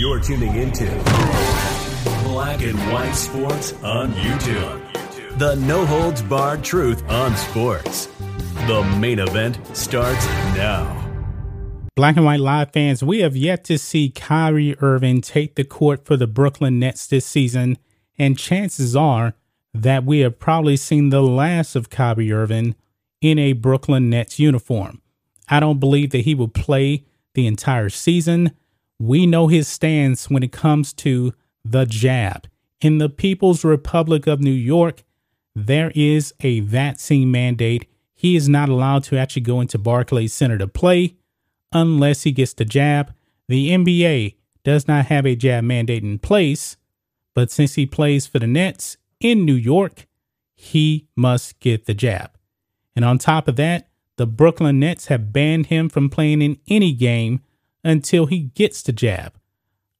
You're tuning into Black and White Sports on YouTube. The no holds barred truth on sports. The main event starts now. Black and White Live fans, we have yet to see Kyrie Irving take the court for the Brooklyn Nets this season, and chances are that we have probably seen the last of Kyrie Irving in a Brooklyn Nets uniform. I don't believe that he will play the entire season. We know his stance when it comes to the jab. In the People's Republic of New York, there is a vaccine mandate. He is not allowed to actually go into Barclays Center to play unless he gets the jab. The NBA does not have a jab mandate in place, but since he plays for the Nets in New York, he must get the jab. And on top of that, the Brooklyn Nets have banned him from playing in any game until he gets the jab.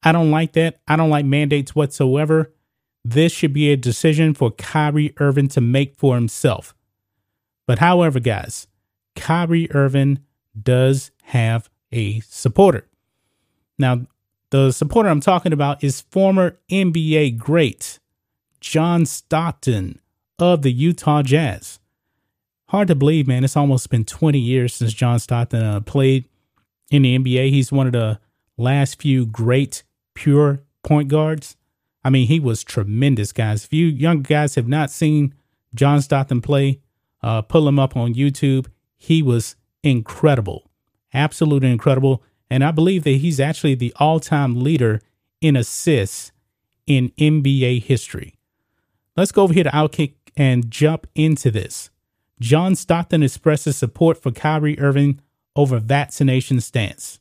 I don't like that. I don't like mandates whatsoever. This should be a decision for Kyrie Irving to make for himself. But however, guys, Kyrie Irving does have a supporter. Now, the supporter I'm talking about is former NBA great John Stockton of the Utah Jazz. Hard to believe, man. It's almost been 20 years since John Stockton uh, played in the NBA. He's one of the last few great pure point guards. I mean, he was tremendous, guys. If you young guys have not seen John Stockton play, uh, pull him up on YouTube. He was incredible, absolutely incredible. And I believe that he's actually the all time leader in assists in NBA history. Let's go over here to Outkick and jump into this. John Stockton expresses support for Kyrie Irving over vaccination stance.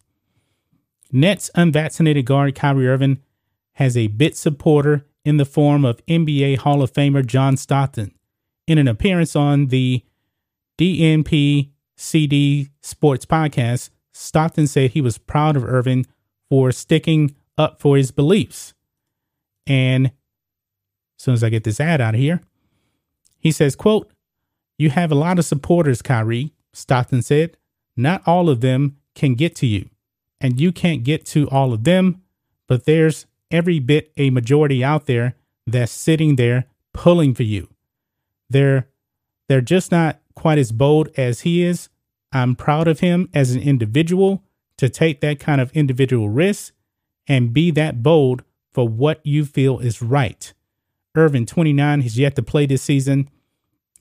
Nets unvaccinated guard Kyrie Irving has a bit supporter in the form of NBA Hall of Famer John Stockton. In an appearance on the DNP CD Sports podcast, Stockton said he was proud of Irving for sticking up for his beliefs. And as soon as I get this ad out of here, he says, quote, You have a lot of supporters, Kyrie, Stockton said. Not all of them can get to you, and you can't get to all of them, but there's every bit a majority out there that's sitting there pulling for you. They're they're just not quite as bold as he is. I'm proud of him as an individual to take that kind of individual risk and be that bold for what you feel is right. Irving, 29, has yet to play this season.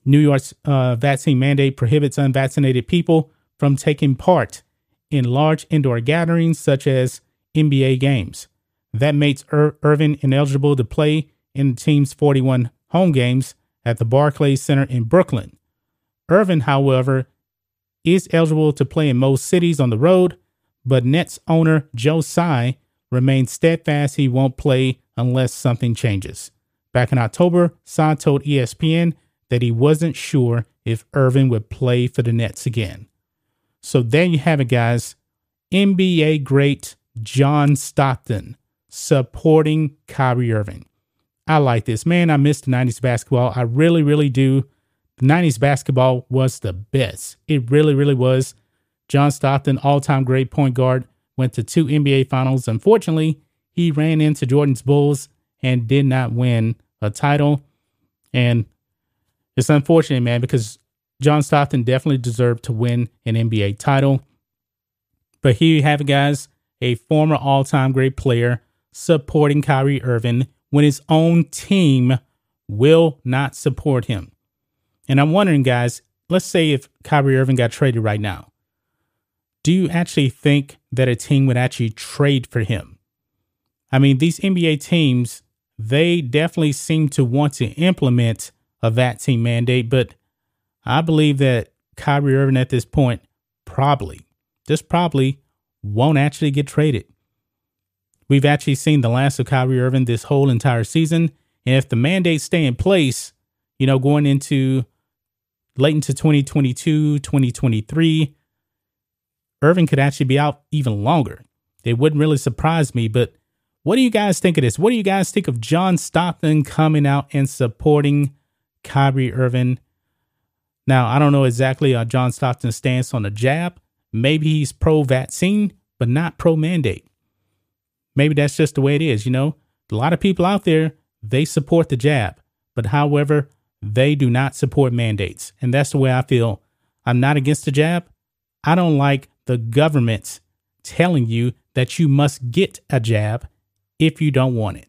New York's uh, vaccine mandate prohibits unvaccinated people from taking part in large indoor gatherings such as NBA games. That makes Ir- Irving ineligible to play in the team's 41 home games at the Barclays Center in Brooklyn. Irving, however, is eligible to play in most cities on the road, but Nets owner Joe Tsai remains steadfast he won't play unless something changes. Back in October, Tsai told ESPN that he wasn't sure if Irving would play for the Nets again. So there you have it, guys. NBA great John Stockton supporting Kyrie Irving. I like this. Man, I miss the 90s basketball. I really, really do. The 90s basketball was the best. It really, really was. John Stockton, all time great point guard, went to two NBA finals. Unfortunately, he ran into Jordan's Bulls and did not win a title. And it's unfortunate, man, because John Stockton definitely deserved to win an NBA title. But here you have it, guys a former all time great player supporting Kyrie Irving when his own team will not support him. And I'm wondering, guys, let's say if Kyrie Irving got traded right now, do you actually think that a team would actually trade for him? I mean, these NBA teams, they definitely seem to want to implement a vaccine mandate, but I believe that Kyrie Irving at this point probably, just probably, won't actually get traded. we've actually seen the last of Kyrie Irving this whole entire season. And if the mandates stay in place, you know, going into late into 2022, 2023, Irving could actually be out even longer. It wouldn't really surprise me, but what do you guys think of this? What do you guys think of John Stockton coming out and supporting Kyrie Irving? Now, I don't know exactly uh, John Stockton's stance on the jab. Maybe he's pro vaccine, but not pro mandate. Maybe that's just the way it is. You know, a lot of people out there, they support the jab, but however, they do not support mandates. And that's the way I feel. I'm not against the jab. I don't like the government telling you that you must get a jab if you don't want it.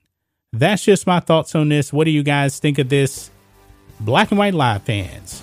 That's just my thoughts on this. What do you guys think of this? Black and White Live fans,